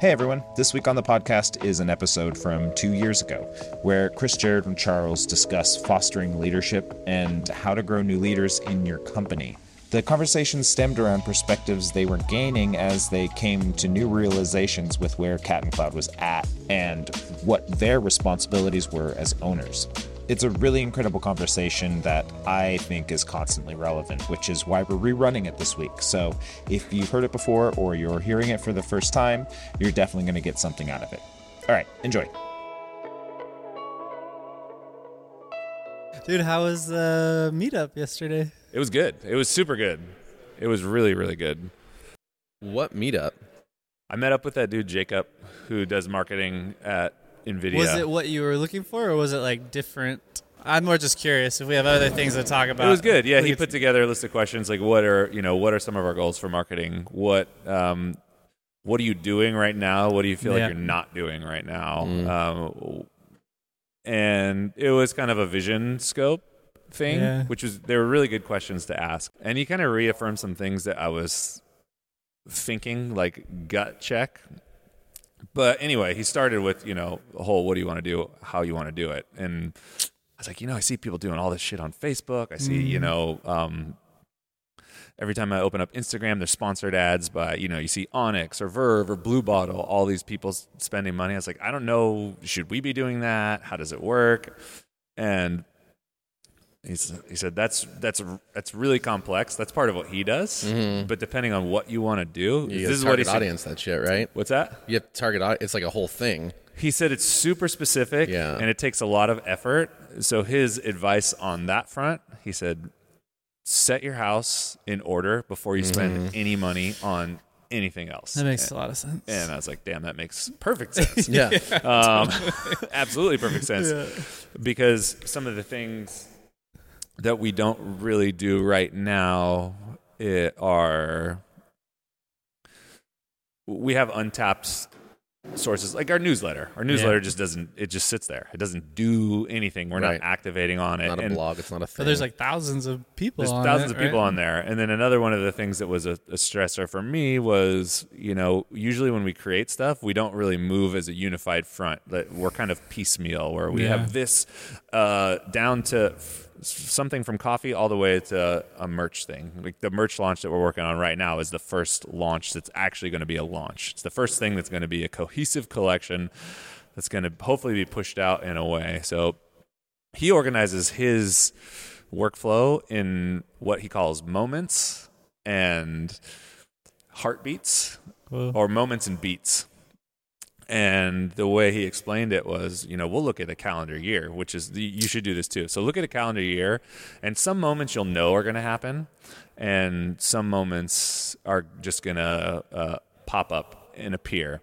Hey everyone, this week on the podcast is an episode from two years ago where Chris, Jared, and Charles discuss fostering leadership and how to grow new leaders in your company. The conversation stemmed around perspectives they were gaining as they came to new realizations with where Cat and Cloud was at and what their responsibilities were as owners. It's a really incredible conversation that I think is constantly relevant, which is why we're rerunning it this week. So if you've heard it before or you're hearing it for the first time, you're definitely going to get something out of it. All right, enjoy. Dude, how was the meetup yesterday? It was good. It was super good. It was really, really good. What meetup? I met up with that dude Jacob, who does marketing at Nvidia. Was it what you were looking for, or was it like different? I'm more just curious if we have other things to talk about. It was good. Yeah, he put together a list of questions like, what are you know, what are some of our goals for marketing? What um, what are you doing right now? What do you feel Yeah. like you're not doing right now? Um, and it was kind of a vision scope thing, Yeah. which was they were really good questions to ask, and he kind of reaffirmed some things that I was thinking, like gut check. But anyway, he started with you know the whole what do you want to do, how you want to do it, and I was like, you know, I see people doing all this shit on Facebook. I see, you know, um, every time I open up Instagram, there's sponsored ads by, you know, you see Onyx or Verve or Blue Bottle, all these people spending money. I was like, I don't know, should we be doing that? How does it work? And he said that's that's that's really complex. That's part of what he does. But depending on what you want to do, You this is what he target audience that shit, right? What's that? You have to target audience. It's like a whole thing. He said it's super specific Yeah. and it takes a lot of effort. So his advice on that front, he said, set your house in order before you spend Mm-hmm. any money on anything else. That makes a lot of sense. and I was like, damn, that makes perfect sense. Yeah. um, absolutely perfect sense. Because some of the things that we don't really do right now it are we have untapped sources like our newsletter. Our newsletter just doesn't it just sits there. It doesn't do anything. We're Right. not activating on it. It's not a And blog. It's not a thing. but there's like thousands of people. there's on thousands it, of people right? on there. And then another one of the things that was a, a stressor for me was, you know, usually when we create stuff, we don't really move as a unified front. That we're kind of piecemeal, where we Yeah. have this uh, down to f- something from coffee all the way to a merch thing. Like the merch launch that we're working on right now is the first launch that's actually going to be a launch. It's the first thing that's going to be a cohesive collection that's going to hopefully be pushed out in a way. So he organizes his workflow in what he calls moments and heartbeats Cool. or moments and beats. And the way he explained it was, you know, we'll look at a calendar year, which is the, you should do this too. So look at a calendar year, and some moments you'll know are going to happen, and some moments are just going to uh, pop up and appear.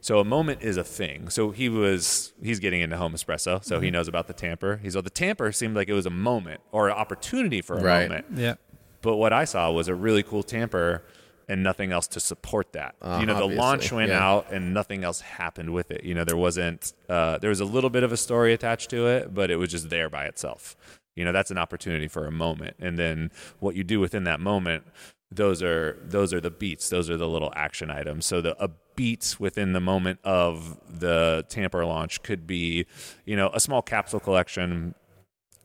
So a moment is a thing. So he was he's getting into home espresso, so he knows about the tamper. He's like the tamper seemed like it was a moment or an opportunity for a Right. moment. Yeah. But what I saw was a really cool tamper and nothing else to support that. Uh, you know, the launch went yeah. out and nothing else happened with it. You know, there wasn't uh, there was a little bit of a story attached to it, but it was just there by itself. You know, that's an opportunity for a moment. And then what you do within that moment, those are those are the beats. Those are the little action items. So the a beat within the moment of the tamper launch could be, you know, a small capsule collection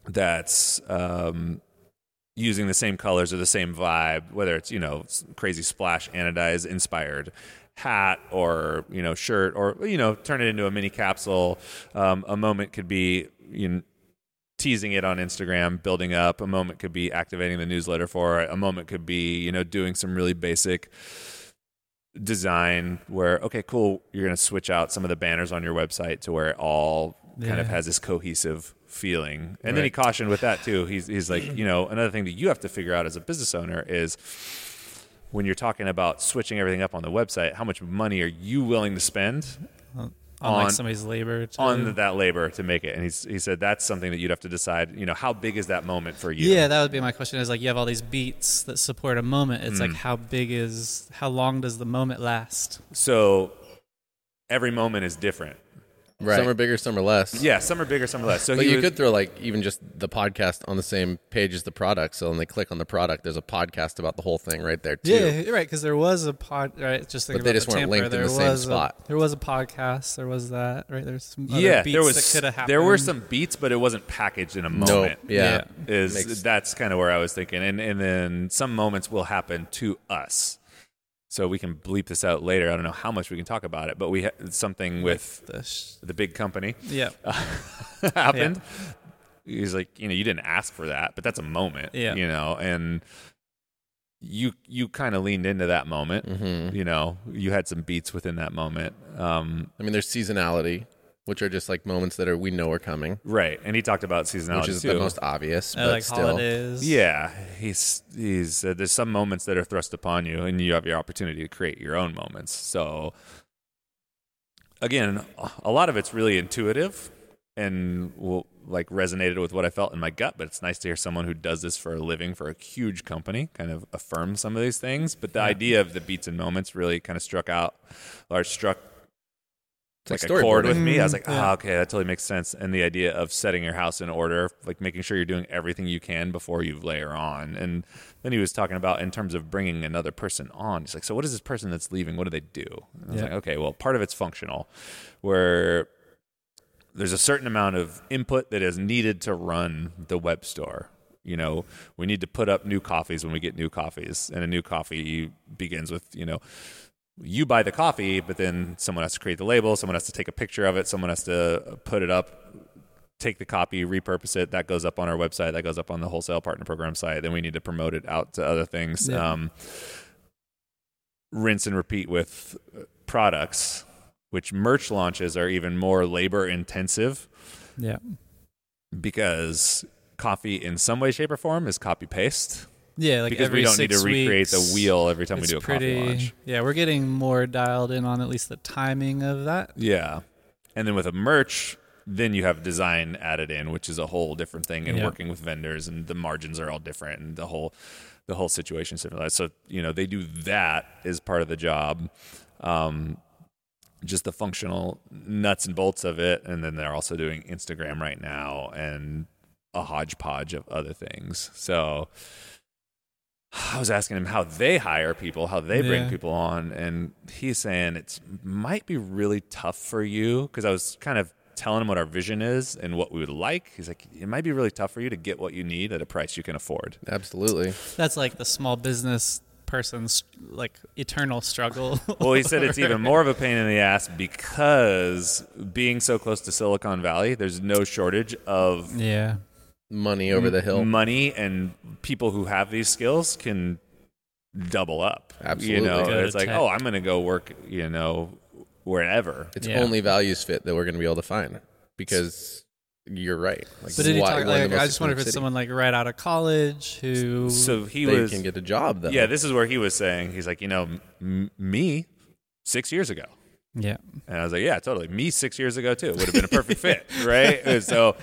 that's um, using the same colors or the same vibe, whether it's you know crazy splash anodized inspired hat or you know shirt or you know turn it into a mini capsule. Um, a moment could be you know, teasing it on Instagram, building up. A moment could be activating the newsletter for it. A moment could be you know doing some really basic design where okay cool you're going to switch out some of the banners on your website to where it all kind of has this cohesive feeling and then he cautioned with that too he's, he's like you know another thing that you have to figure out as a business owner is when you're talking about switching everything up on the website how much money are you willing to spend On, On- like somebody's labor. To, on that labor to make it and he's, he said that's something that you'd have to decide you know how big is that moment for you Yeah, that would be my question. Is like you have all these beats that support a moment. It's Mm. like how big is how long does the moment last? So every moment is different. Right. Some are bigger, some are less. Yeah, some are bigger, some are less. So But you was- could throw like even just the podcast on the same page as the product. So when they click on the product, there's a podcast about the whole thing right there too. Yeah, you're right. Because there was a pod, right? Just think But they just the weren't tamper. linked in there the same was spot. A, there was a podcast. There was that, right? There's some other yeah, beats there was that could have happened. there were some beats, but it wasn't packaged in a No. moment. Yeah. is Makes- that's kind of where I was thinking, and and then some moments will happen to us. So we can bleep this out later. I don't know how much we can talk about it, but we had something with The the big company yeah, happened. He's like, you know, you didn't ask for that, but that's a moment. Yeah. you know, and you you kind of leaned into that moment. Mm-hmm. You know, you had some beats within that moment. Um, I mean, there's seasonality, which are just like moments that are we know are coming, right, and he talked about seasonality which is too. the most obvious. I but like still, holidays. Yeah, he's he's uh, there's some moments that are thrust upon you, and you have your opportunity to create your own moments. So again, a lot of it's really intuitive and will like resonated with what I felt in my gut. But it's nice to hear someone who does this for a living for a huge company kind of affirm some of these things. But the idea of the beats and moments really kind of struck out, or struck It's like like a chord with me. I was like, Mm, yeah. oh, okay, that totally makes sense. And the idea of setting your house in order, like making sure you're doing everything you can before you layer on. And then he was talking about in terms of bringing another person on. He's like, so what is this person that's leaving? What do they do? And I was Yeah. like, okay, well, part of it's functional, where there's a certain amount of input that is needed to run the web store. You know, we need to put up new coffees when we get new coffees, and a new coffee begins with you know you buy the coffee, but then someone has to create the label, someone has to take a picture of it, someone has to put it up, take the copy, repurpose it. That goes up on our website, that goes up on the wholesale partner program site. Then we need to promote it out to other things. Yeah. Um, rinse and repeat with uh, products, which merch launches are even more labor intensive yeah. because coffee, in some way, shape, or form, is copy paste. Yeah, like because every we don't need to recreate the wheel every time we do a pretty, coffee launch. Yeah, we're getting more dialed in on at least the timing of that. Yeah. And then with a merch, then you have design added in, which is a whole different thing and Yeah. working with vendors and the margins are all different and the whole the whole situation is different. So, you know, they do that as part of the job. Um just the functional nuts and bolts of it. And then they're also doing Instagram right now and a hodgepodge of other things. So I was asking him how they hire people, how they bring Yeah. people on, and he's saying it might be really tough for you because I was kind of telling him what our vision is and what we would like. He's like, it might be really tough for you to get what you need at a price you can afford. Absolutely. That's like the small business person's like eternal struggle. Well, he said it's even more of a pain in the ass because being so close to Silicon Valley, there's no shortage of yeah. Money over the hill. money and people who have these skills can double up. Absolutely. You know, Go it's like, tech. oh, I'm going to go work, you know, wherever. It's Yeah. only values fit that we're going to be able to find because you're right. Like, But did he talk we're in the like I just wonder if it's city. someone like right out of college who So he they was can get a job though. Yeah, this is where he was saying he's like, you know, m- me 6 years ago. Yeah. And I was like, yeah, totally. Me 6 years ago too. Would have been a perfect fit, right? And so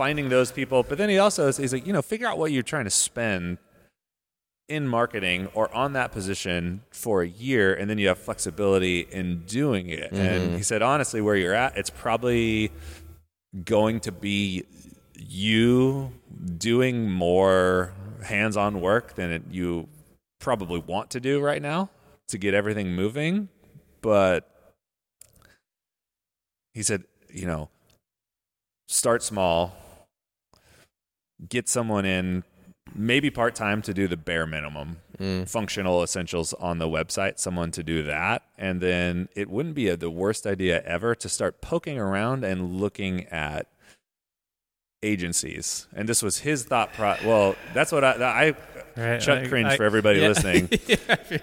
finding those people, but then he also he's like, you know, figure out what you're trying to spend in marketing or on that position for a year and then you have flexibility in doing it. And mm-hmm. he said honestly where you're at, it's probably going to be you doing more hands-on work than it, you probably want to do right now to get everything moving, but he said, you know, start small, get someone in maybe part time to do the bare minimum mm. functional essentials on the website, someone to do that. And then it wouldn't be a, the worst idea ever to start poking around and looking at agencies. And this was his thought pro well, that's what I I Right, Chuck I- cringe I- for everybody yeah. listening.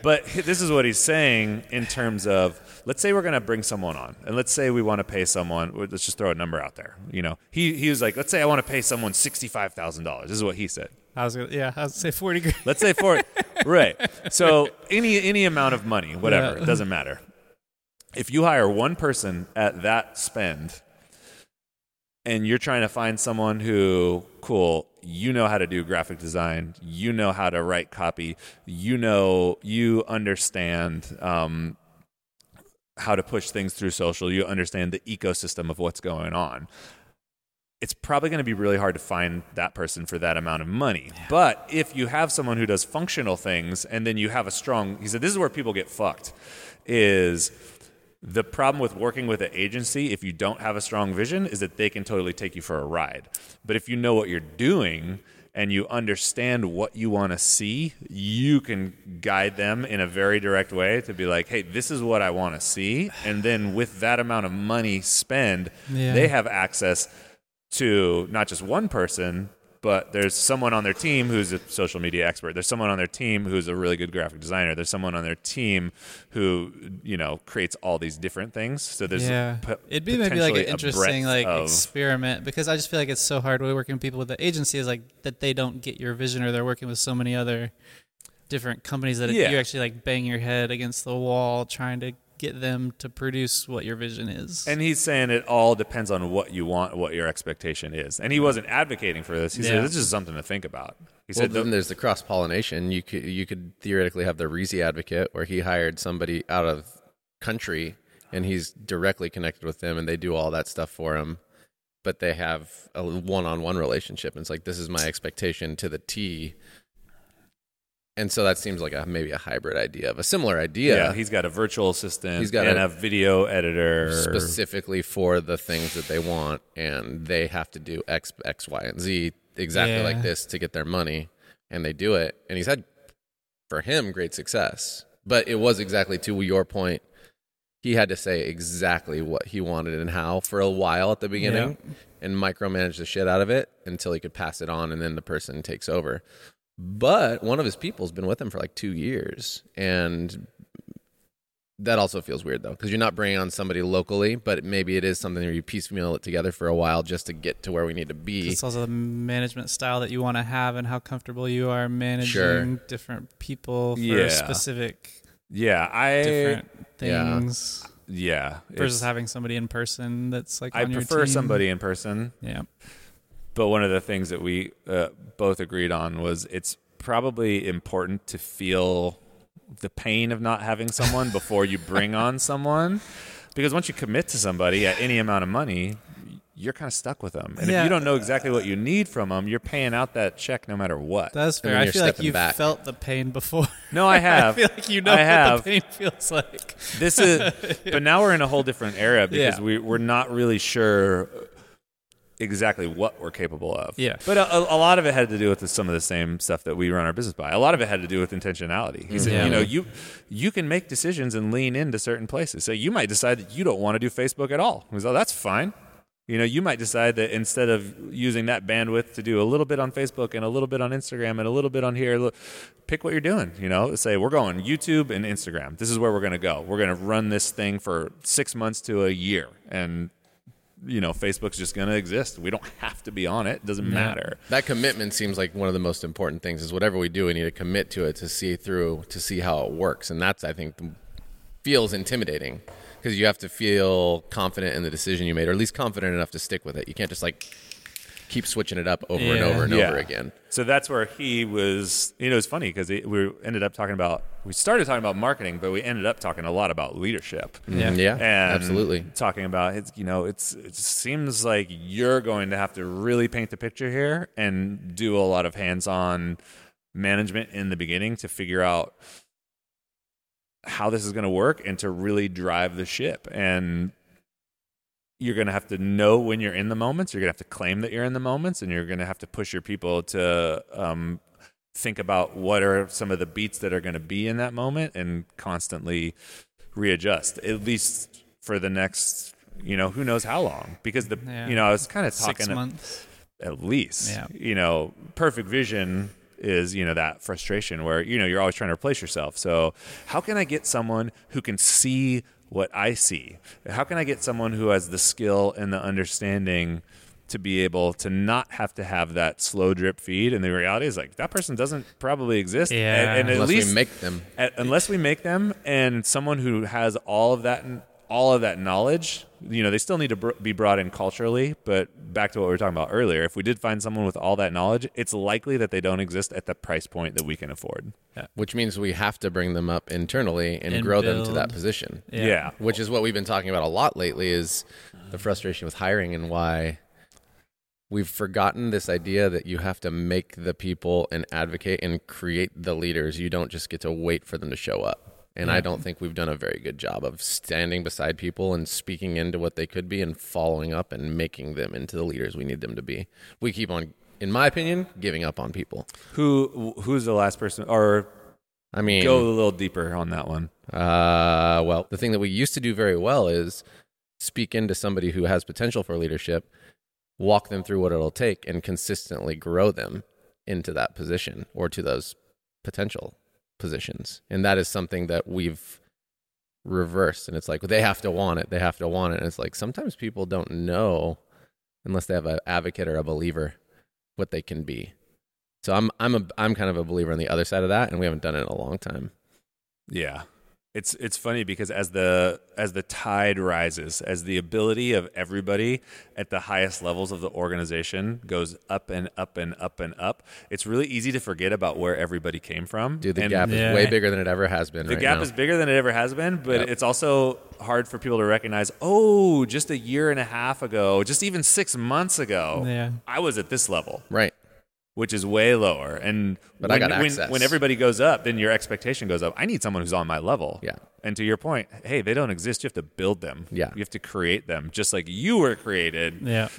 But this is what he's saying in terms of let's say we're going to bring someone on, and let's say we want to pay someone. Let's just throw a number out there. You know, he he was like, let's say I want to pay someone sixty five thousand dollars. This is what he said. I was gonna, yeah, I was say forty grand. Let's say for right. So any any amount of money, whatever, Yeah. it doesn't matter. If you hire one person at that spend, and you're trying to find someone who, cool, you know how to do graphic design, you know how to write copy, you know, you understand um, how to push things through social, you understand the ecosystem of what's going on. It's probably going to be really hard to find that person for that amount of money. But if you have someone who does functional things and then you have a strong, he said, this is where people get fucked is the problem with working with an agency if you don't have a strong vision is that they can totally take you for a ride. But if you know what you're doing and you understand what you want to see, you can guide them in a very direct way to be like, "Hey, this is what I want to see." And then with that amount of money spend, Yeah. they have access to not just one person, but there's someone on their team who's a social media expert. There's someone on their team who's a really good graphic designer. There's someone on their team who you know creates all these different things. So there's yeah, p- it'd be maybe like an interesting like of- experiment because I just feel like it's so hard when we're working with people with the agency is like that they don't get your vision or they're working with so many other different companies that Yeah. you actually like bang your head against the wall trying to get them to produce what your vision is. And he's saying it all depends on what you want, what your expectation is. And he wasn't advocating for this. He Yeah. said this is something to think about. He Well, said, then there's the cross pollination. You could you could theoretically have the Reezy advocate, where he hired somebody out of country and he's directly connected with them, and they do all that stuff for him. But they have a one-on-one relationship, and it's like this is my expectation to the T. And so that seems like a maybe a hybrid idea of a similar idea. yeah. he's got a virtual assistant. He's got and a- a, video editor. specifically for the things that they want, and they have to do X, X, Y, and Z exactly Yeah. like this to get their money, and they do it. And he's had, for him, great success. But it was exactly to your point. He had to say exactly what he wanted and how for a while at the beginning, and micromanage the shit out of it until he could pass it on, and then the person takes over. But one of his people's been with him for like two years, and that also feels weird though, because you're not bringing on somebody locally, but maybe it is something where you piecemeal it together for a while just to get to where we need to be. it's also the management style that you want to have and how comfortable you are managing Sure. different people for Yeah. specific yeah, I different things yeah versus having somebody in person that's like I prefer somebody in person. Yeah. But one of the things that we uh, both agreed on was it's probably important to feel the pain of not having someone before you bring on someone. Because once you commit to somebody at any amount of money, you're kind of stuck with them. And if you don't know exactly what you need from them, you're paying out that check no matter what. That's fair. I feel like you've back. felt the pain before. no, I have. I feel like you know I what have. the pain feels like. this is but now we're in a whole different era because Yeah. we, we're not really sure exactly what we're capable of Yeah. but a, a lot of it had to do with the, some of the same stuff that we run our business by a lot of it had to do with intentionality he mm-hmm. said Yeah. you know you you can make decisions and lean into certain places so you might decide that you don't want to do facebook at all oh that's fine you know, you might decide that instead of using that bandwidth to do a little bit on Facebook and a little bit on Instagram and a little bit on here, look, pick what you're doing. You know, say we're going YouTube and Instagram. This is where we're going to go. We're going to run this thing for six months to a year, and you know, Facebook's just going to exist. We don't have to be on it. It doesn't matter. that commitment seems like one of the most important things. Is whatever we do, we need to commit to it to see through, to see how it works, and that's I think feels intimidating because you have to feel confident in the decision you made, or at least confident enough to stick with it. You can't just like keep switching it up over and over and Yeah. over again. So that's where he was. You know, it's funny because we ended up talking about. We started talking about marketing, but we ended up talking a lot about leadership. Yeah. Mm, yeah, and absolutely. talking about it's you know it's it seems like you're going to have to really paint the picture here and do a lot of hands-on management in the beginning to figure out how this is going to work and to really drive the ship and you're going to have to know when you're in the moments you're going to have to claim that you're in the moments and you're going to have to push your people to um, think about what are some of the beats that are going to be in that moment and constantly readjust at least for the next you know who knows how long because the Yeah. you know i was kind of Six talking months. at least Yeah. you know perfect vision is you know that frustration where you know you're always trying to replace yourself so how can i get someone who can see what i see how can i get someone who has the skill and the understanding to be able to not have to have that slow drip feed and the reality is like that person doesn't probably exist Yeah. and, and at Unless least we make them. at, unless we make them and someone who has all of that in, all of that knowledge, you know, they still need to br- be brought in culturally. But back to what we were talking about earlier, if we did find someone with all that knowledge, it's likely that they don't exist at the price point that we can afford. Which means we have to bring them up internally and, And grow them to that position. Yeah. yeah. Which is what we've been talking about a lot lately is the frustration with hiring and why we've forgotten this idea that you have to make the people and advocate and create the leaders. You don't just get to wait for them to show up. And I don't think we've done a very good job of standing beside people and speaking into what they could be and following up and making them into the leaders we need them to be. We keep on, in my opinion, giving up on people. Who who's the last person or I mean, go a little deeper on that one? Uh, well, the thing that we used to do very well is speak into somebody who has potential for leadership, walk them through what it'll take, and consistently grow them into that position or to those potential positions. And that is something that we've reversed. And it's like they have to want it. They have to want it. And it's like sometimes people don't know unless they have an advocate or a believer what they can be. So I'm I'm a I'm kind of a believer on the other side of that, and we haven't done it in a long time. Yeah. It's it's funny because as the as the tide rises, as the ability of everybody at the highest levels of the organization goes up and up and up and up, it's really easy to forget about where everybody came from. Dude, the And gap Yeah. is way bigger than it ever has been. the right gap now. is bigger than it ever has been, but Yep. it's also hard for people to recognize, oh, just a year and a half ago, just even 6 months ago, Yeah. I was at this level. right. Which is way lower. And But I when, got when, access. when everybody goes up, then your expectation goes up. I need someone who's on my level. Yeah. And to your point, hey, they don't exist. You have to build them. Yeah. You have to create them, just like you were created Yeah.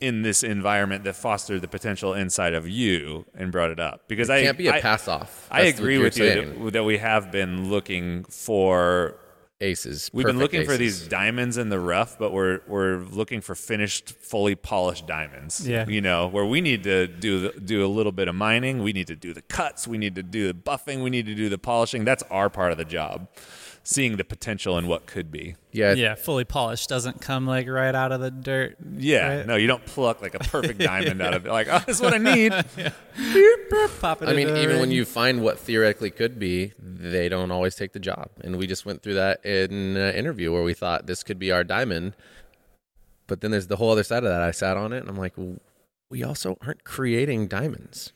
in this environment that fostered the potential inside of you and brought it up. Because I Can't be a I- pass off. I That's what agree you're with you saying. that, that we have been looking for Aces. We've been perfect looking for these diamonds in the rough, but we're we're looking for finished, fully polished diamonds. Yeah. you know, where we need to do the, do a little bit of mining. We need to do the cuts. We need to do the buffing. We need to do the polishing. That's our part of the job. Seeing the potential in what could be. Yeah. Yeah. Fully polished doesn't come like right out of the dirt. Yeah, Right. no, you don't pluck like a perfect diamond out of it. Like, oh, this is what I need. Pop it I mean, in the even when you find what theoretically could be, they don't always take the job. And we just went through that in an interview where we thought this could be our diamond. But then there's the whole other side of that. I sat on it and I'm like, we also aren't creating diamonds.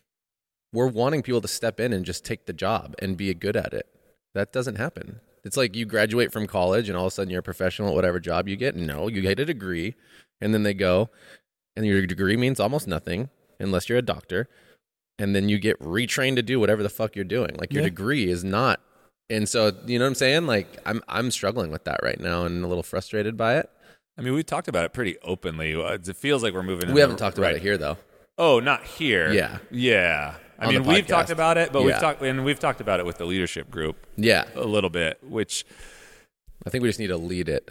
We're wanting people to step in and just take the job and be good at it. That doesn't happen. It's like you graduate from college and all of a sudden you're a professional at whatever job you get. No, you get a degree and then they go, and your degree means almost nothing unless you're a doctor. And then you get retrained to do whatever the fuck you're doing. Like your Yeah. degree is not. And so, you know what I'm saying? Like I'm I'm struggling with that right now and a little frustrated by it. I mean, we've talked about it pretty openly. It feels like we're moving. We the haven't talked about right- it here though. Oh, not here. Yeah. yeah. I mean, we've talked about it, but we've talked and we've talked about it with the leadership group Yeah. a little bit. Which, I think we just need to lead it.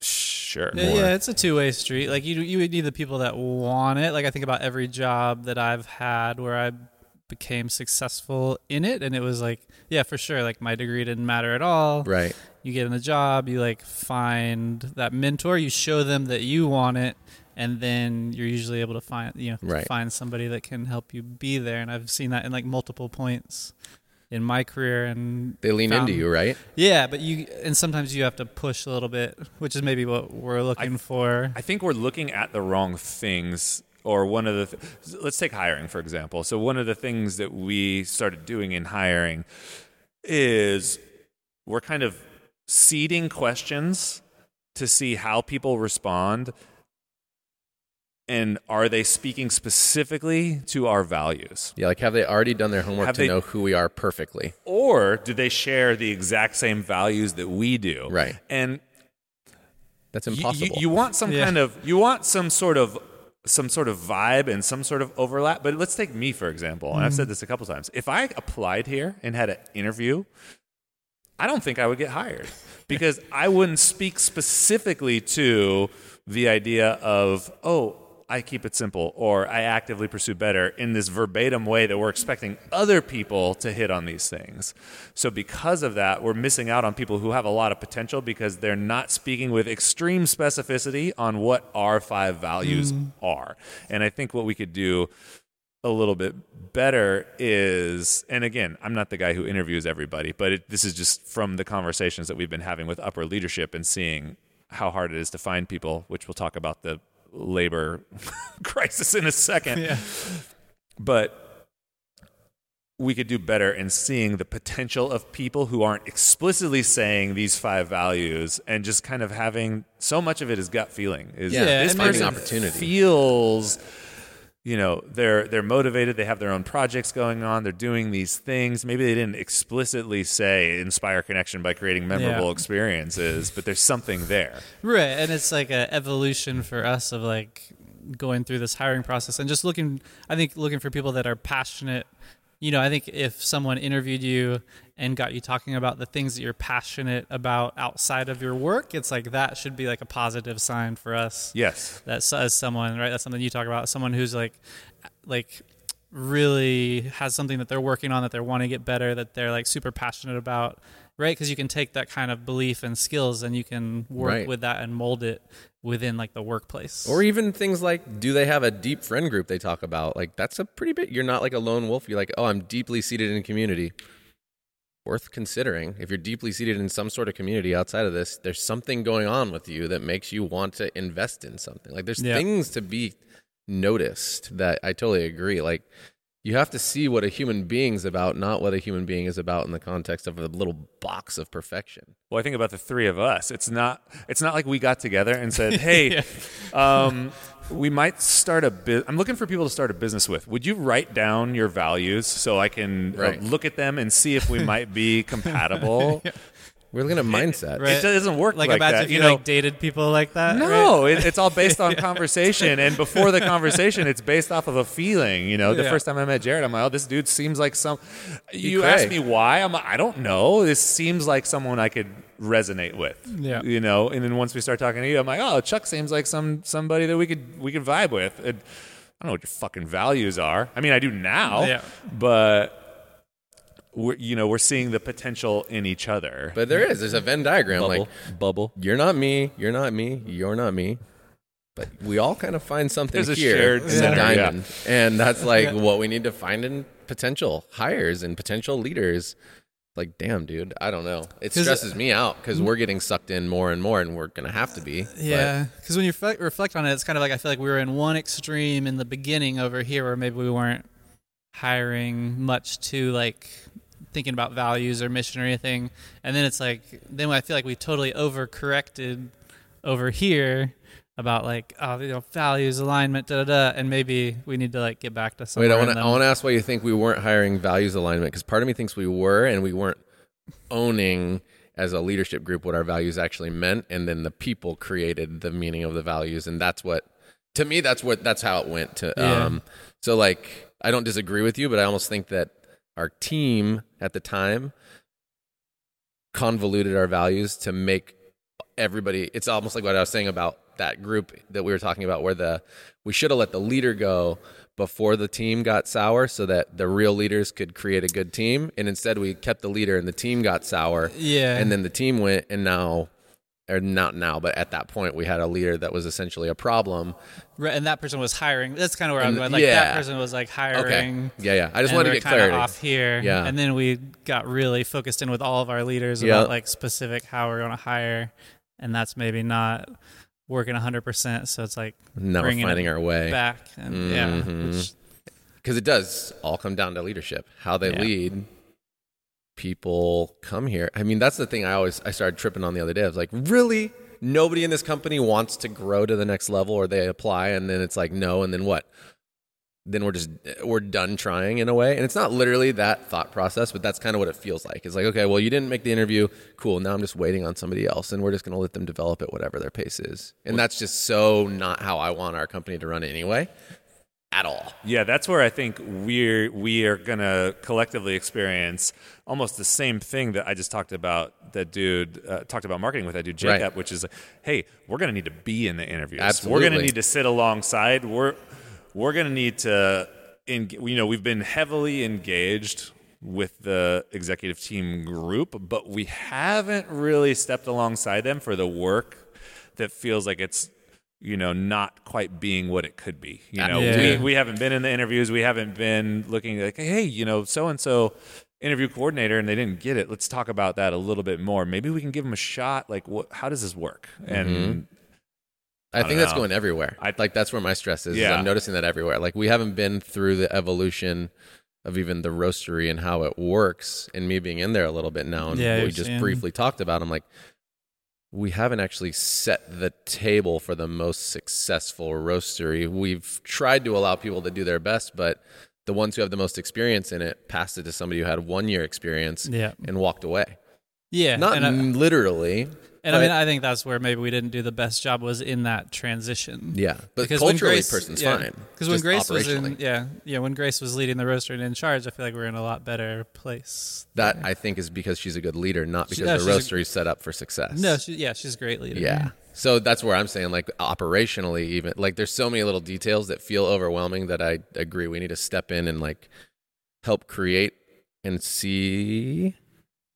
sure, Yeah, yeah, it's a two way street. Like you, you would need the people that want it. Like I think about every job that I've had where I became successful in it, and it was like, yeah, for sure. Like my degree didn't matter at all. Right. You get in the job, you like find that mentor, you show them that you want it, and then you're usually able to find, you know, Right. find somebody that can help you be there. And I've seen that in like multiple points in my career and They lean found- into you, right? yeah, but you and sometimes you have to push a little bit, which is maybe what we're looking for. I think we're looking at the wrong things. Or one of the, th- let's take hiring for example. So one of the things that we started doing in hiring is we're kind of seeding questions to see how people respond and are they speaking specifically to our values Yeah, like have they already done their homework Have to they- know who we are perfectly? or do they share the exact same values that we do Right. and That's you- impossible. You, you want some Yeah. kind of you want some sort of some sort of vibe and some sort of overlap. But let's take me for example, and I've said mm. this a couple times. If I applied here and had an interview, I don't think I would get hired because I wouldn't speak specifically to the idea of oh. I keep it simple, or I actively pursue better in this verbatim way that we're expecting other people to hit on these things. So, because of that, we're missing out on people who have a lot of potential because they're not speaking with extreme specificity on what our five values mm. are. And I think what we could do a little bit better is, and again, I'm not the guy who interviews everybody, but it, this is just from the conversations that we've been having with upper leadership and seeing how hard it is to find people, which we'll talk about the labor crisis in a second. Yeah. But we could do better in seeing the potential of people who aren't explicitly saying these five values and just kind of having so much of it is gut feeling. Is Yeah, this and finding person opportunity. feels you know they're they're motivated they have their own projects going on they're doing these things maybe they didn't explicitly say inspire connection by creating memorable Yeah. experiences but there's something there Right, and it's like an evolution for us of like going through this hiring process and just looking. I think looking for people that are passionate. You know, I think if someone interviewed you and got you talking about the things that you're passionate about outside of your work, it's like that should be like a positive sign for us. yes That says someone, right? That's something you talk about. Someone who's like, like really has something that they're working on that they want to get better that they're like super passionate about right because you can take that kind of belief and skills and you can work Right. with that and mold it within like the workplace Or even things like, do they have a deep friend group they talk about? Like, that's a pretty bit you're not like a lone wolf. You're like, oh, I'm deeply seated in community. Worth considering. If you're deeply seated in some sort of community outside of this, there's something going on with you that makes you want to invest in something. Like, there's Yeah. things to be noticed that I totally agree. Like, you have to see what a human being's about, not what a human being is about in the context of a little box of perfection. well i think about the three of us. It's not it's not like we got together and said hey um, we might start a bit i'm looking for people to start a business with. Would you write down your values so i can uh, look at them and see if we might be compatible We're looking at mindset. Right. it doesn't work like, like, imagine that if you you, know like dated people like that No, it, it's all based on conversation, and before the conversation, it's based off of a feeling. You know, the Yeah. first time I met Jared, I'm like, "Oh, this dude seems like some." You cray. asked me why, I'm like, "I don't know. This seems like someone I could resonate with." Yeah. you know. And then once we start talking to you, I'm like, "Oh, Chuck seems like some somebody that we could we could vibe with." And I don't know what your fucking values are. I mean, I do now, Yeah. but we're you know we're seeing the potential in each other. But there is. There's a Venn diagram. bubble, Like, bubble. you're not me, you're not me, you're not me. But we all kind of find something There's a here shared in center, the yeah. diamond. And that's like what we need to find in potential hires and potential leaders. Like, damn, dude, I don't know. It stresses me out because we're getting sucked in more and more, and we're going to have to be. Yeah, because when you reflect, reflect on it, it's kind of like I feel like we were in one extreme in the beginning over here, where maybe we weren't hiring much to like thinking about values or mission or anything, and then it's like then I feel like we totally overcorrected over here about like oh you know values alignment da da da, and maybe we need to like get back to somewhere. Wait, I want to. I want to ask why you think we weren't hiring values alignment because part of me thinks we were, and we weren't owning as a leadership group what our values actually meant, and then the people created the meaning of the values, and that's what. To me, that's what that's how it went. To Yeah. um, so like I don't disagree with you, but I almost think that our team at the time convoluted our values to make everybody it's almost like what I was saying about that group that we were talking about where the we should have let the leader go before the team got sour so that the real leaders could create a good team and instead we kept the leader and the team got sour Yeah. and then the team went and now or not now but at that point we had a leader that was essentially a problem Right, and that person was hiring. That's kind of where I'm going. Like yeah. that person was like hiring. yeah yeah i just wanted to get clarity off here. Yeah. And then we got really focused in with all of our leaders Yeah. about like specific how we're going to hire, and that's maybe not working 100. percent So it's like we're finding our way back, and yeah, Mhm. which- because it does all come down to leadership how they Yeah. lead people come here. I mean that's the thing i always i started tripping on the other day. I was like really? Nobody in this company wants to grow to the next level or they apply and then it's like no and then what? Then we're just we're done trying in a way. And it's not literally that thought process but that's kind of what it feels like. It's like okay well you didn't make the interview. Cool. Now i'm just waiting on somebody else and we're just going to let them develop at whatever their pace is. And that's just so not how i want our company to run anyway at all Yeah, that's where I think we're we are gonna collectively experience almost the same thing that I just talked about. That dude uh, talked about marketing with that dude Jacob, Right. which is, hey, we're gonna need to be in the interviews. We're gonna need to sit alongside. We're we're gonna need to, en- you know, we've been heavily engaged with the executive team group, but we haven't really stepped alongside them for the work that feels like it's you know, not quite being what it could be. You ah, know, Yeah. we, we haven't been in the interviews. We haven't been looking like, hey, you know, so and so interview coordinator and they didn't get it. Let's talk about that a little bit more. Maybe we can give them a shot. Like, what, how does this work? Mm-hmm. And I, don't think that's know. going everywhere. I- like that's where my stress is. is I'm noticing that everywhere. Like we haven't been through the evolution of even the roastery and how it works, and me being in there a little bit now, and Yeah, we just seeing- briefly talked about. I'm like, we haven't actually set the table for the most successful roastery. We've tried to allow people to do their best, but the ones who have the most experience in it passed it to somebody who had one year experience Yeah. and walked away. Yeah. Not and I, literally. And I mean, I think that's where maybe we didn't do the best job was in that transition. Yeah, but Because when culturally, Grace- person's yeah. fine. Because when Grace was in, yeah, yeah, when Grace was leading the roaster and in charge, I feel like we're in a lot better place. That I think is because she's a good leader, not She- because no, the she's a- is set up for success. No, she, yeah, she's a great leader. yeah. So that's where I'm saying, like operationally, even like there's so many little details that feel overwhelming that I agree we need to step in and like help create and see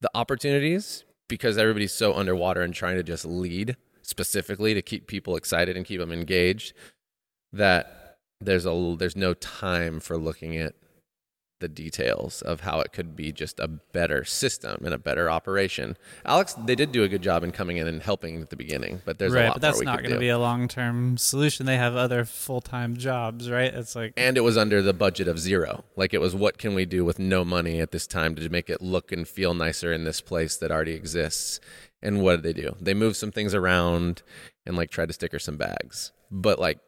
the opportunities because everybody's so underwater and trying to just lead specifically to keep people excited and keep them engaged that there's a there's no time for looking at the details of how it could be just a better system and a better operation. Alex, they did do a good job in coming in and helping at the beginning, but there's a lot but that's not going to be a long term solution. They have other full time jobs, right? It's like and it was under the budget of zero. Like it was, what can we do with no money at this time to make it look and feel nicer in this place that already exists? And what did they do? They moved some things around and like tried to sticker some bags, but like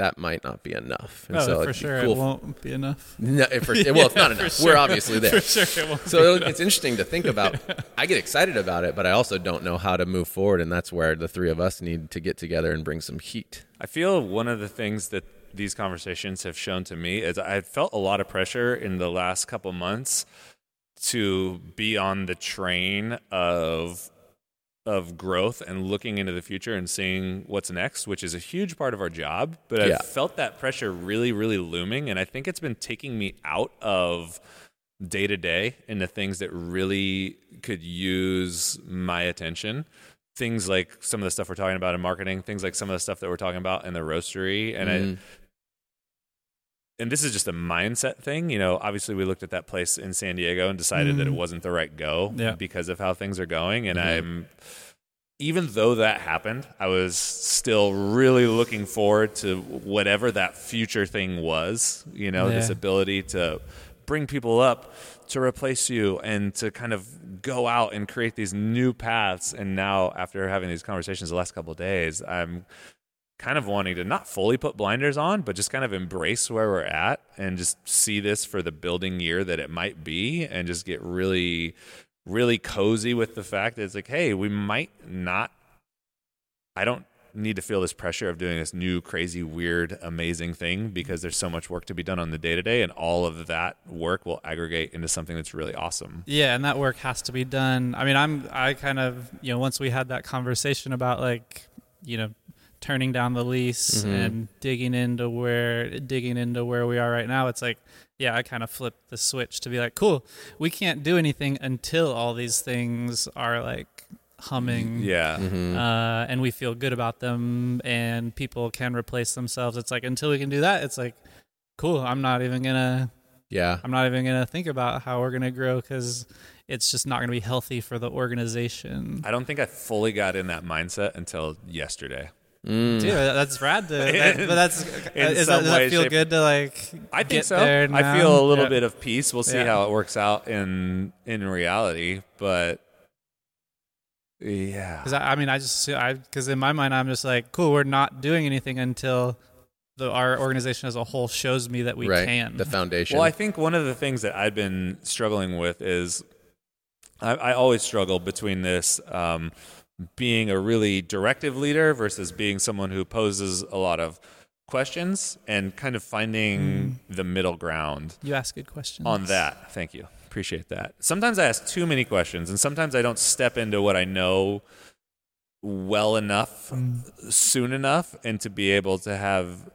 that might not be enough. And oh, so for it'd sure, cool it won't be enough. No, for, well, it's not enough. sure. We're obviously there. For sure, it won't So be it's interesting to think about. I get excited about it, but I also don't know how to move forward, and that's where the three of us need to get together and bring some heat. I feel one of the things that these conversations have shown to me is I felt a lot of pressure in the last couple months to be on the train of of growth and looking into the future and seeing what's next, which is a huge part of our job. But Yeah. I've felt that pressure really, really looming, and I think it's been taking me out of day to day into things that really could use my attention. Things like some of the stuff we're talking about in marketing, things like some of the stuff that we're talking about in the roastery, and Mm. I and this is just a mindset thing. You know, obviously we looked at that place in San Diego and decided that it wasn't the right go Yeah. because of how things are going. And Mhm. I'm, even though that happened, I was still really looking forward to whatever that future thing was. You know, this ability to bring people up to replace you and to kind of go out and create these new paths. And now, after having these conversations the last couple of days, I'm kind of wanting to not fully put blinders on, but just kind of embrace where we're at and just see this for the building year that it might be and just get really, really cozy with the fact that it's like, hey, we might not, I don't need to feel this pressure of doing this new, crazy, weird, amazing thing because there's so much work to be done on the day to day, and all of that work will aggregate into something that's really awesome. Yeah, and that work has to be done. I mean, I'm I kind of you know once we had that conversation about like you know turning down the lease and digging into where digging into where we are right now, it's like yeah, I kind of flipped the switch to be like, cool, we can't do anything until all these things are like humming. Yeah. Uh, and we feel good about them, and people can replace themselves. It's like until we can do that, it's like, cool. I'm not even gonna Yeah, I'm not even going to think about how we're going to grow because it's just not going to be healthy for the organization. I don't think I fully got in that mindset until yesterday. Dude, that's rad. To, that, but that's In is some that, does way, that feel shape- good to like? I think get so. There I feel a little Yeah. bit of peace. We'll see Yeah. how it works out in in reality, but yeah. Because I, I mean, I just I because in my mind I'm just like, cool. We're not doing anything until the our organization as a whole shows me that we right. can. The foundation. Well, I think one of the things that I've been struggling with is I, I always struggle between this um, being a really directive leader versus being someone who poses a lot of questions and kind of finding mm. the middle ground. you ask good questions on that. Thank you. Appreciate that. Sometimes I ask too many questions, and sometimes I don't step into what I know well enough mm. soon enough and to be able to have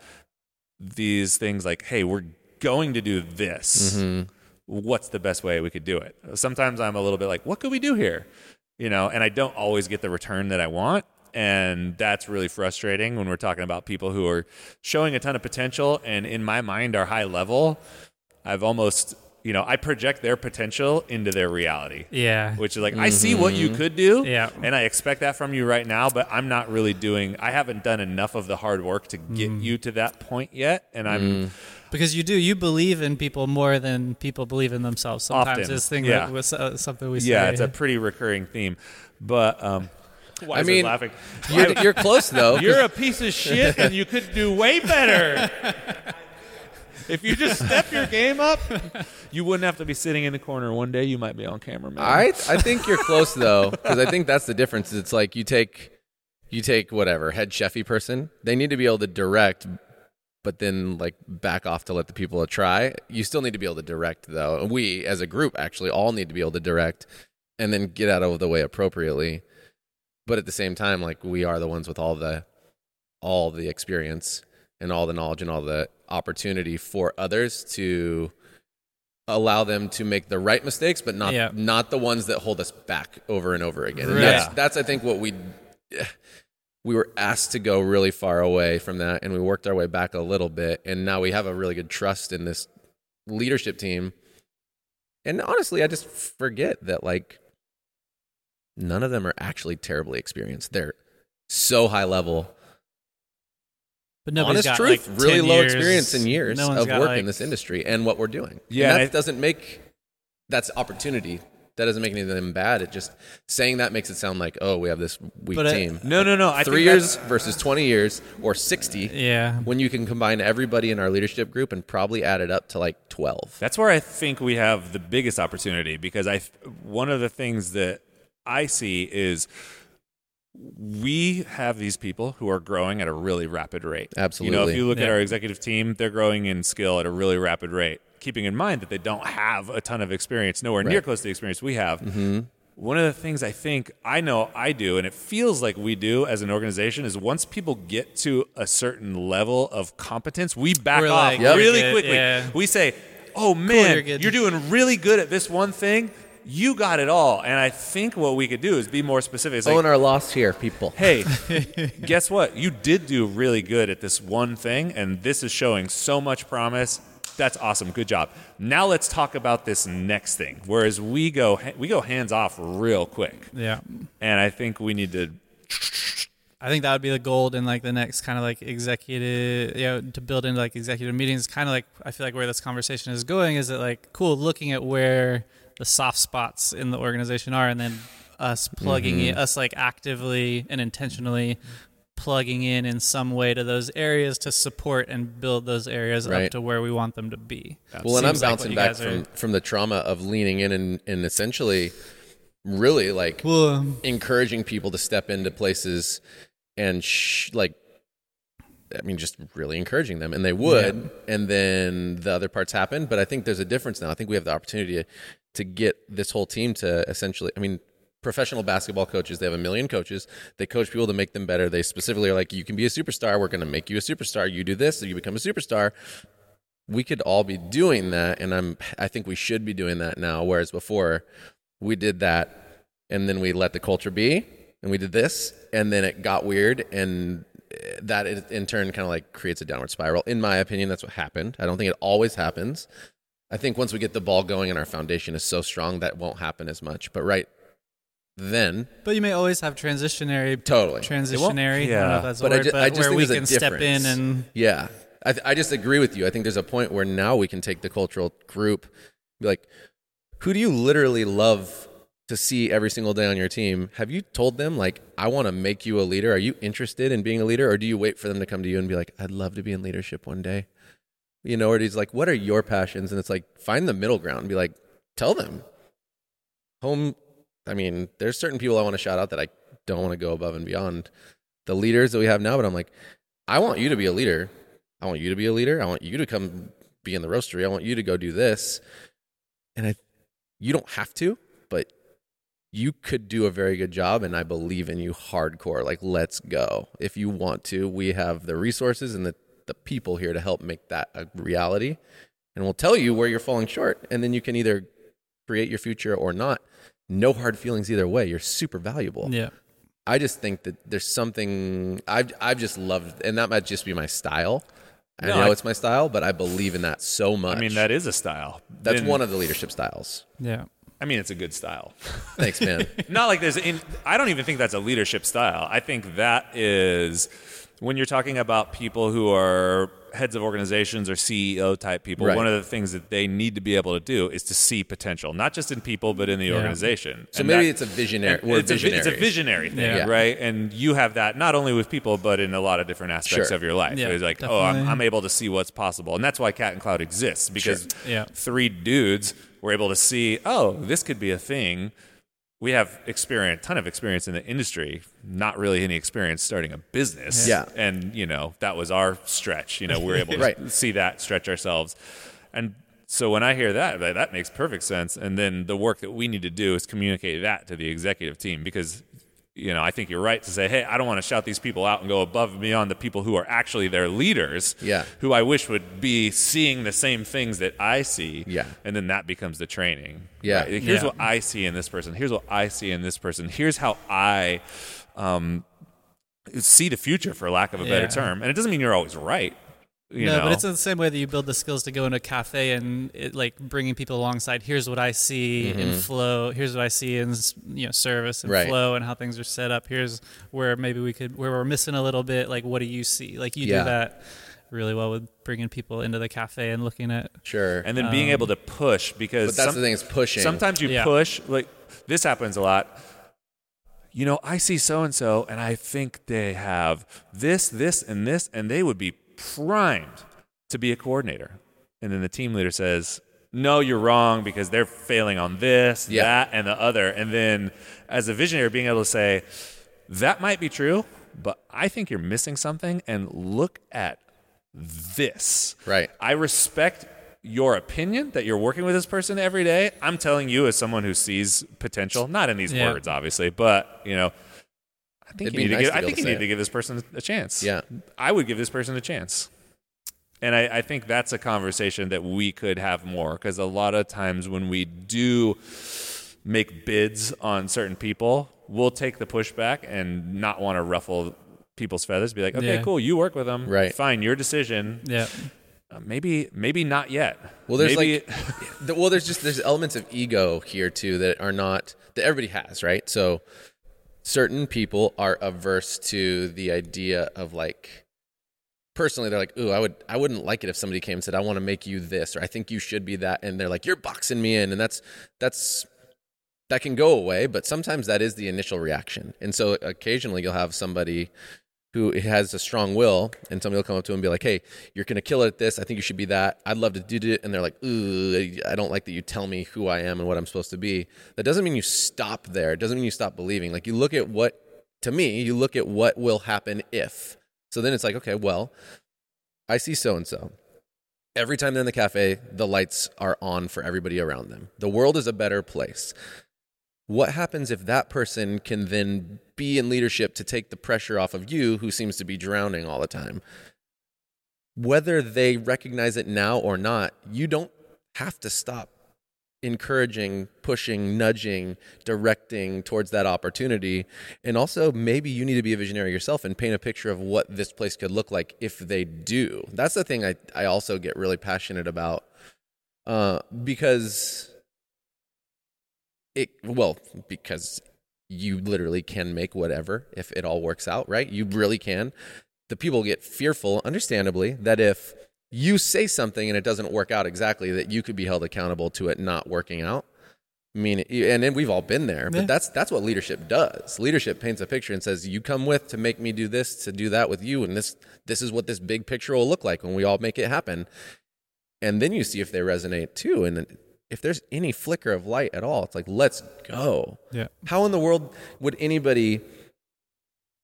these things like, hey, we're going to do this. Mm-hmm. What's the best way we could do it? Sometimes I'm a little bit like, what could we do here? You know, and I don't always get the return that I want. And that's really frustrating when we're talking about people who are showing a ton of potential and, in my mind, are high level. I've almost, you know, I project their potential into their reality. Yeah. Which is like, I see what you mm-hmm. could do. Yeah. And I expect that from you right now, but I'm not really doing, I haven't done enough of the hard work to get mm. you to that point yet. And I'm, mm. Because you do, you believe in people more than people believe in themselves. Sometimes Often, this thing yeah. that was uh, something we yeah, say. it's a pretty recurring theme. But, um, why I is mean, laughing? You're, you're close though. You're a piece of shit and you could do way better. if you just step your game up, you wouldn't have to be sitting in the corner. One day you might be on camera, man. I I think you're close though, because I think that's the difference. It's like you take you take whatever head chefy person. They need to be able to direct, but then like back off to let the people try. You still need to be able to direct though. And we as a group actually all need to be able to direct, and then get out of the way appropriately. But at the same time, like we are the ones with all the all the experience and all the knowledge and all the opportunity for others to allow them to make the right mistakes, but not Yeah. not the ones that hold us back over and over again. And Right. that's that's I think what we we were asked to go really far away from that, and we worked our way back a little bit, and now we have a really good trust in this leadership team. And honestly, I just forget that like none of them are actually terribly experienced. They're so high level but nobody's honest got, truth, like, really low years. experience in years No of work like- in this industry and what we're doing. Yeah, and and that I- doesn't make that's opportunity. That doesn't make any of them bad. It just saying that makes it sound like oh we have this weak But I- team. no, no, no. I Three think years versus twenty years or sixty. Yeah. When you can combine everybody in our leadership group and probably add it up to like twelve. That's where I think we have the biggest opportunity because I one of the things that I see is we have these people who are growing at a really rapid rate. Absolutely. You know, Absolutely. if you look at our executive team, they're growing in skill at a really rapid rate. Keeping in mind that they don't have a ton of experience, nowhere near close to the experience we have. Mm-hmm. One of the things I think I know I do, and it feels like we do as an organization, is once people get to a certain level of competence, we back We're off like, Yep. really "Good, quickly. yeah." We say, "Oh man, you're you're doing really good at this one thing. You got it all." And I think what we could do is be more specific. It's like, Own our loss here, people. hey, guess what? You did do really good at this one thing, and this is showing so much promise. That's awesome. Good job. Now let's talk about this next thing. Whereas we go we go hands off real quick, Yeah. and I think we need to. I think that would be the gold in like the next kind of like executive, you know, to build into like executive meetings. Kind of like I feel like where this conversation is going is that like cool looking at where the soft spots in the organization are, and then us plugging Mm-hmm. in, us like actively and intentionally plugging in in some way to those areas to support and build those areas Right. up to where we want them to be. Well, and I'm Seems like bouncing back guys are- from, from the trauma of leaning in and, and essentially really like Well, um, encouraging people to step into places and sh- like I mean just really encouraging them and they would and then the other parts happen but I think there's a difference now I think we have the opportunity to, to get this whole team to essentially I mean professional basketball coaches. They have a million coaches. They coach people to make them better. They specifically are like you can be a superstar. We're going to make you a superstar. You do this you become a superstar. We could all be doing that and i'm i think we should be doing that now whereas before we did that and then we let the culture be and we did this and then it got weird and eh, that in turn kind of like creates a downward spiral. In my opinion that's what happened. I don't think it always happens. I think once we get the ball going and our foundation is so strong that won't happen as much. But right then but you may always have transitionary, totally transitionary. I yeah. that's but I word, ju- but I just where think we can step in and Yeah, I, th- I just agree with you. I think there's a point where now we can take the cultural group, be like, who do you literally love to see every single day on your team? Have you told them like, I want to make you a leader? Are you interested in being a leader, or do you wait for them to come to you and be like, I'd love to be in leadership one day? You know, or he's like, what are your passions? And it's like, find the middle ground and be like, tell them. Home, I mean, there's certain people I want to shout out that I don't want to go above and beyond the leaders that we have now, but I'm like, I want you to be a leader. I want you to be a leader. I want you to come be in the roastery. I want you to go do this. And I, you don't have to, but you could do a very good job. And I believe in you hardcore. Like, let's go. If you want to, we have the resources and the, the people here to help make that a reality. And we'll tell you where you're falling short. And then you can either create your future or not. No hard feelings either way. You're super valuable. yeah. I just think that there's something I've I've just loved, and that might just be my style. I No, know I- it's my style, but I believe in that so much. I mean, that is a style. that's Then- one of the leadership styles. Yeah. I mean, it's a good style. Thanks, man. Not like there's. In, I don't even think that's a leadership style. I think that is when you're talking about people who are heads of organizations or CEO type people. Right. One of the things that they need to be able to do is to see potential, not just in people, but in the Yeah. organization. So And maybe that- it's a visionary. We're it's, a, it's a visionary thing, Yeah. right? And you have that not only with people, but in a lot of different aspects Sure. of your life. Yeah, it's like, oh, I'm. I'm able to see what's possible, and that's why Cat and Cloud exists because Yeah. three dudes were able to see, oh, this could be a thing. We have experience, ton of experience in the industry, not really any experience starting a business. Yeah. and you know that was our stretch. You know, we were able to Right. see that, stretch ourselves, and so when I hear that, that, that makes perfect sense. And then the work that we need to do is communicate that to the executive team because, you know, I think you're right to say, hey, I don't want to shout these people out and go above and beyond the people who are actually their leaders, Yeah. who I wish would be seeing the same things that I see. Yeah. And then that becomes the training. Yeah. Right? Here's Yeah. what I see in this person. Here's what I see in this person. Here's how I um, see the future, for lack of a better Yeah. term. And it doesn't mean you're always right. You no, know? but it's the same way that you build the skills to go in a cafe and it, like bringing people alongside. Here's what I see in flow. Here's what I see in you know service and Mm-hmm. Right. flow and how things are set up. Here's where maybe we could where we're missing a little bit. Like what do you see? Like you Yeah. do that really well with bringing people into the cafe and looking at. Sure. and then being able to push because but that's some- the thing is pushing. sometimes you Yeah. push like this happens a lot you know i see so and so and i think they have this this and this and they would be primed to be a coordinator and then the team leader says no you're wrong because they're failing on this Yeah. that and the other and then as a visionary being able to say that might be true but i think you're missing something and look at this Right. I respect your opinion that you're working with this person every day. I'm telling you, as someone who sees potential, not in these Yeah. words, obviously, but you know, I think It'd you need nice to give. to I think able you need to give this person a chance. Yeah. I would give this person a chance, and I, I think that's a conversation that we could have more because a lot of times when we do make bids on certain people, we'll take the pushback and not want to ruffle people's feathers. Be like, okay, Yeah. cool, you work with them, Right. Fine, your decision. Yeah. Uh, maybe maybe not yet. Well, there's maybe, like, the, well, there's just there's elements of ego here too that are not that everybody has, right? So, certain people are averse to the idea of like, personally, they're like, "Ooh, I would, I wouldn't like it if somebody came and said, I want to make you this, or I think you should be that," and they're like, "You're boxing me in," and that's that's that can go away, but sometimes that is the initial reaction, and so occasionally you'll have somebody who has a strong will, and somebody will come up to him and be like, "Hey, you're gonna kill it at this. I think you should be that. I'd love to do it." And they're like, "Ooh, I don't like that you tell me who I am and what I'm supposed to be." That doesn't mean you stop there. It doesn't mean you stop believing. Like you look at what, to me, you look at what will happen if. So then it's like, okay, well, I see so and so. Every time they're in the cafe, the lights are on for everybody around them. The world is a better place. What happens if that person can then be in leadership to take the pressure off of you, who seems to be drowning all the time? Whether they recognize it now or not, you don't have to stop encouraging, pushing, nudging, directing towards that opportunity. And also, maybe you need to be a visionary yourself and paint a picture of what this place could look like if they do. That's the thing I, I also get really passionate about uh, because it, well, because you literally can make whatever if it all works out, right? You really can. The people get fearful, understandably, that if you say something and it doesn't work out exactly, that you could be held accountable to it not working out. I mean, and then we've all been there, but Yeah. that's that's what leadership does. Leadership paints a picture and says, "You come with to make me do this, to do that with you, and this this is what this big picture will look like when we all make it happen." And then you see if they resonate too, and if there's any flicker of light at all, it's like, "Let's go." Yeah. How in the world would anybody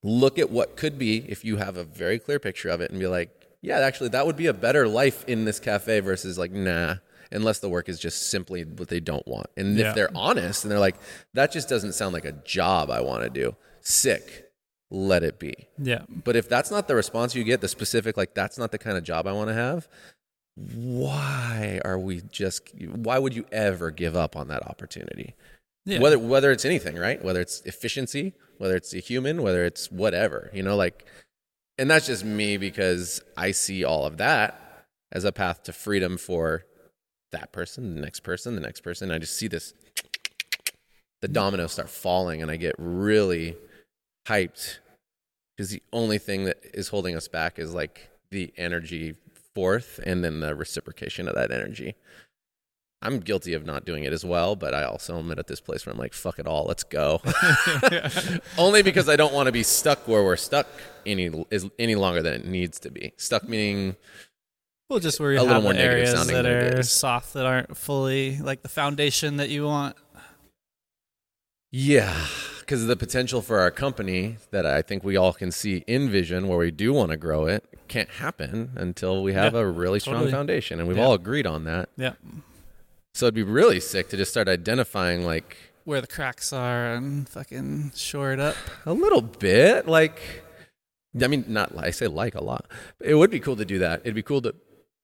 look at what could be if you have a very clear picture of it and be like, yeah, actually, that would be a better life in this cafe versus like, nah, unless the work is just simply what they don't want. And Yeah. if they're honest and they're like, that just doesn't sound like a job I want to do, sick, let it be. Yeah. But if that's not the response you get, the specific, like, that's not the kind of job I want to have, why are we just, why would you ever give up on that opportunity? Yeah. Whether whether it's anything, right? Whether it's efficiency, whether it's a human, whether it's whatever, you know, like, and that's just me because I see all of that as a path to freedom for that person, the next person, the next person. I just see this, the dominoes start falling, and I get really hyped because the only thing that is holding us back is like the energy forth and then the reciprocation of that energy. I'm guilty of not doing it as well, but I also am at this place where I'm like, fuck it all, let's go. Only because I don't want to be stuck where we're stuck any is any longer than it needs to be. Stuck meaning Well, just where you A little have more negative areas that are soft that aren't fully like the foundation that you want. Yeah, because the potential for our company that I think we all can see in vision where we do want to grow it can't happen until we have Yeah, a really strong totally. foundation. And we've Yeah. all agreed on that. Yeah, So it'd be really sick to just start identifying like where the cracks are and fucking shore it up. a little bit. Like, I mean, not I say like a lot. It would be cool to do that. It'd be cool to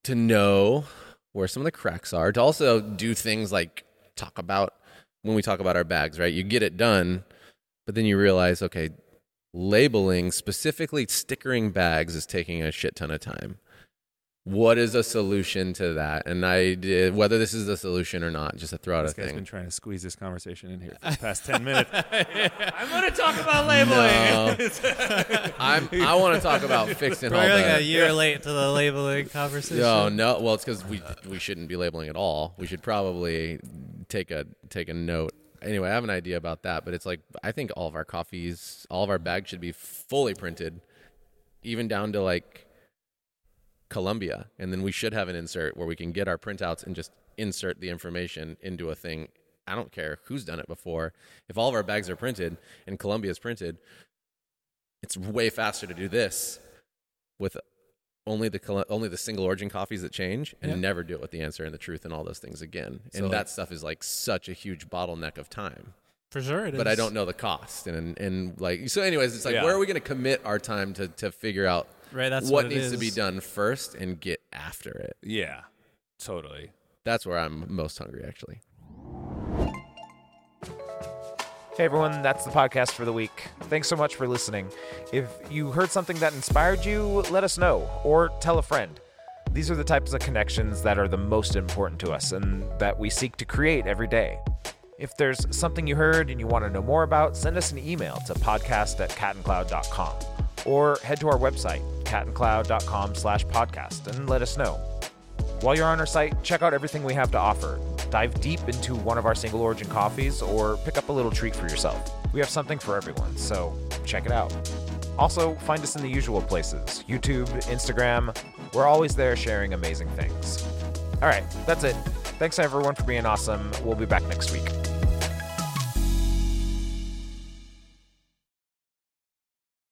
to know where some of the cracks are. To also do things like talk about when we talk about our bags, right? You get it done, but then you realize, okay, labeling specifically stickering bags is taking a shit ton of time. What is a solution to that? And I did whether this is the solution or not, just to throw out This a guy's thing. been trying to squeeze this conversation in here for the past 10 minutes. I'm gonna talk about No. I'm, I want to talk about fixing all We're like a year late to the labeling conversation. No, no. Well, it's because we we shouldn't be labeling at all. We should probably take a take a note. Anyway, I have an idea about that, but it's like I think all of our coffees, all of our bags should be fully printed, even down to like Colombia, and then we should have an insert where we can get our printouts and just insert the information into a thing. I don't care who's done it before. If all of our bags are printed and Colombia is printed, it's way faster to do this with only the only the single origin coffees that change and Yeah. never do it with the answer and the truth and all those things again. So, and that stuff is like such a huge bottleneck of time. for sure it is. But I don't know the cost and and like so anyways, it's like Yeah. where are we going to commit our time to to figure out Right, that's what, what needs to be done first and get after it. yeah, totally. That's where I'm most hungry actually. Hey everyone, that's the podcast for the week. Thanks so much for listening. If you heard something that inspired you, let us know or tell a friend. These are the types of connections that are the most important to us and that we seek to create every day. If there's something you heard and you want to know more about, send us an email to podcast at catandcloud.com or head to our website, catandcloud.com slash podcast, and let us know. While you're on our site, check out everything we have to offer. Dive deep into one of our single origin coffees or pick up a little treat for yourself. We have something for everyone, so check it out. Also, find us in the usual places YouTube, Instagram. We're always there sharing amazing things. All right, that's it. Thanks everyone for being awesome. We'll be back next week.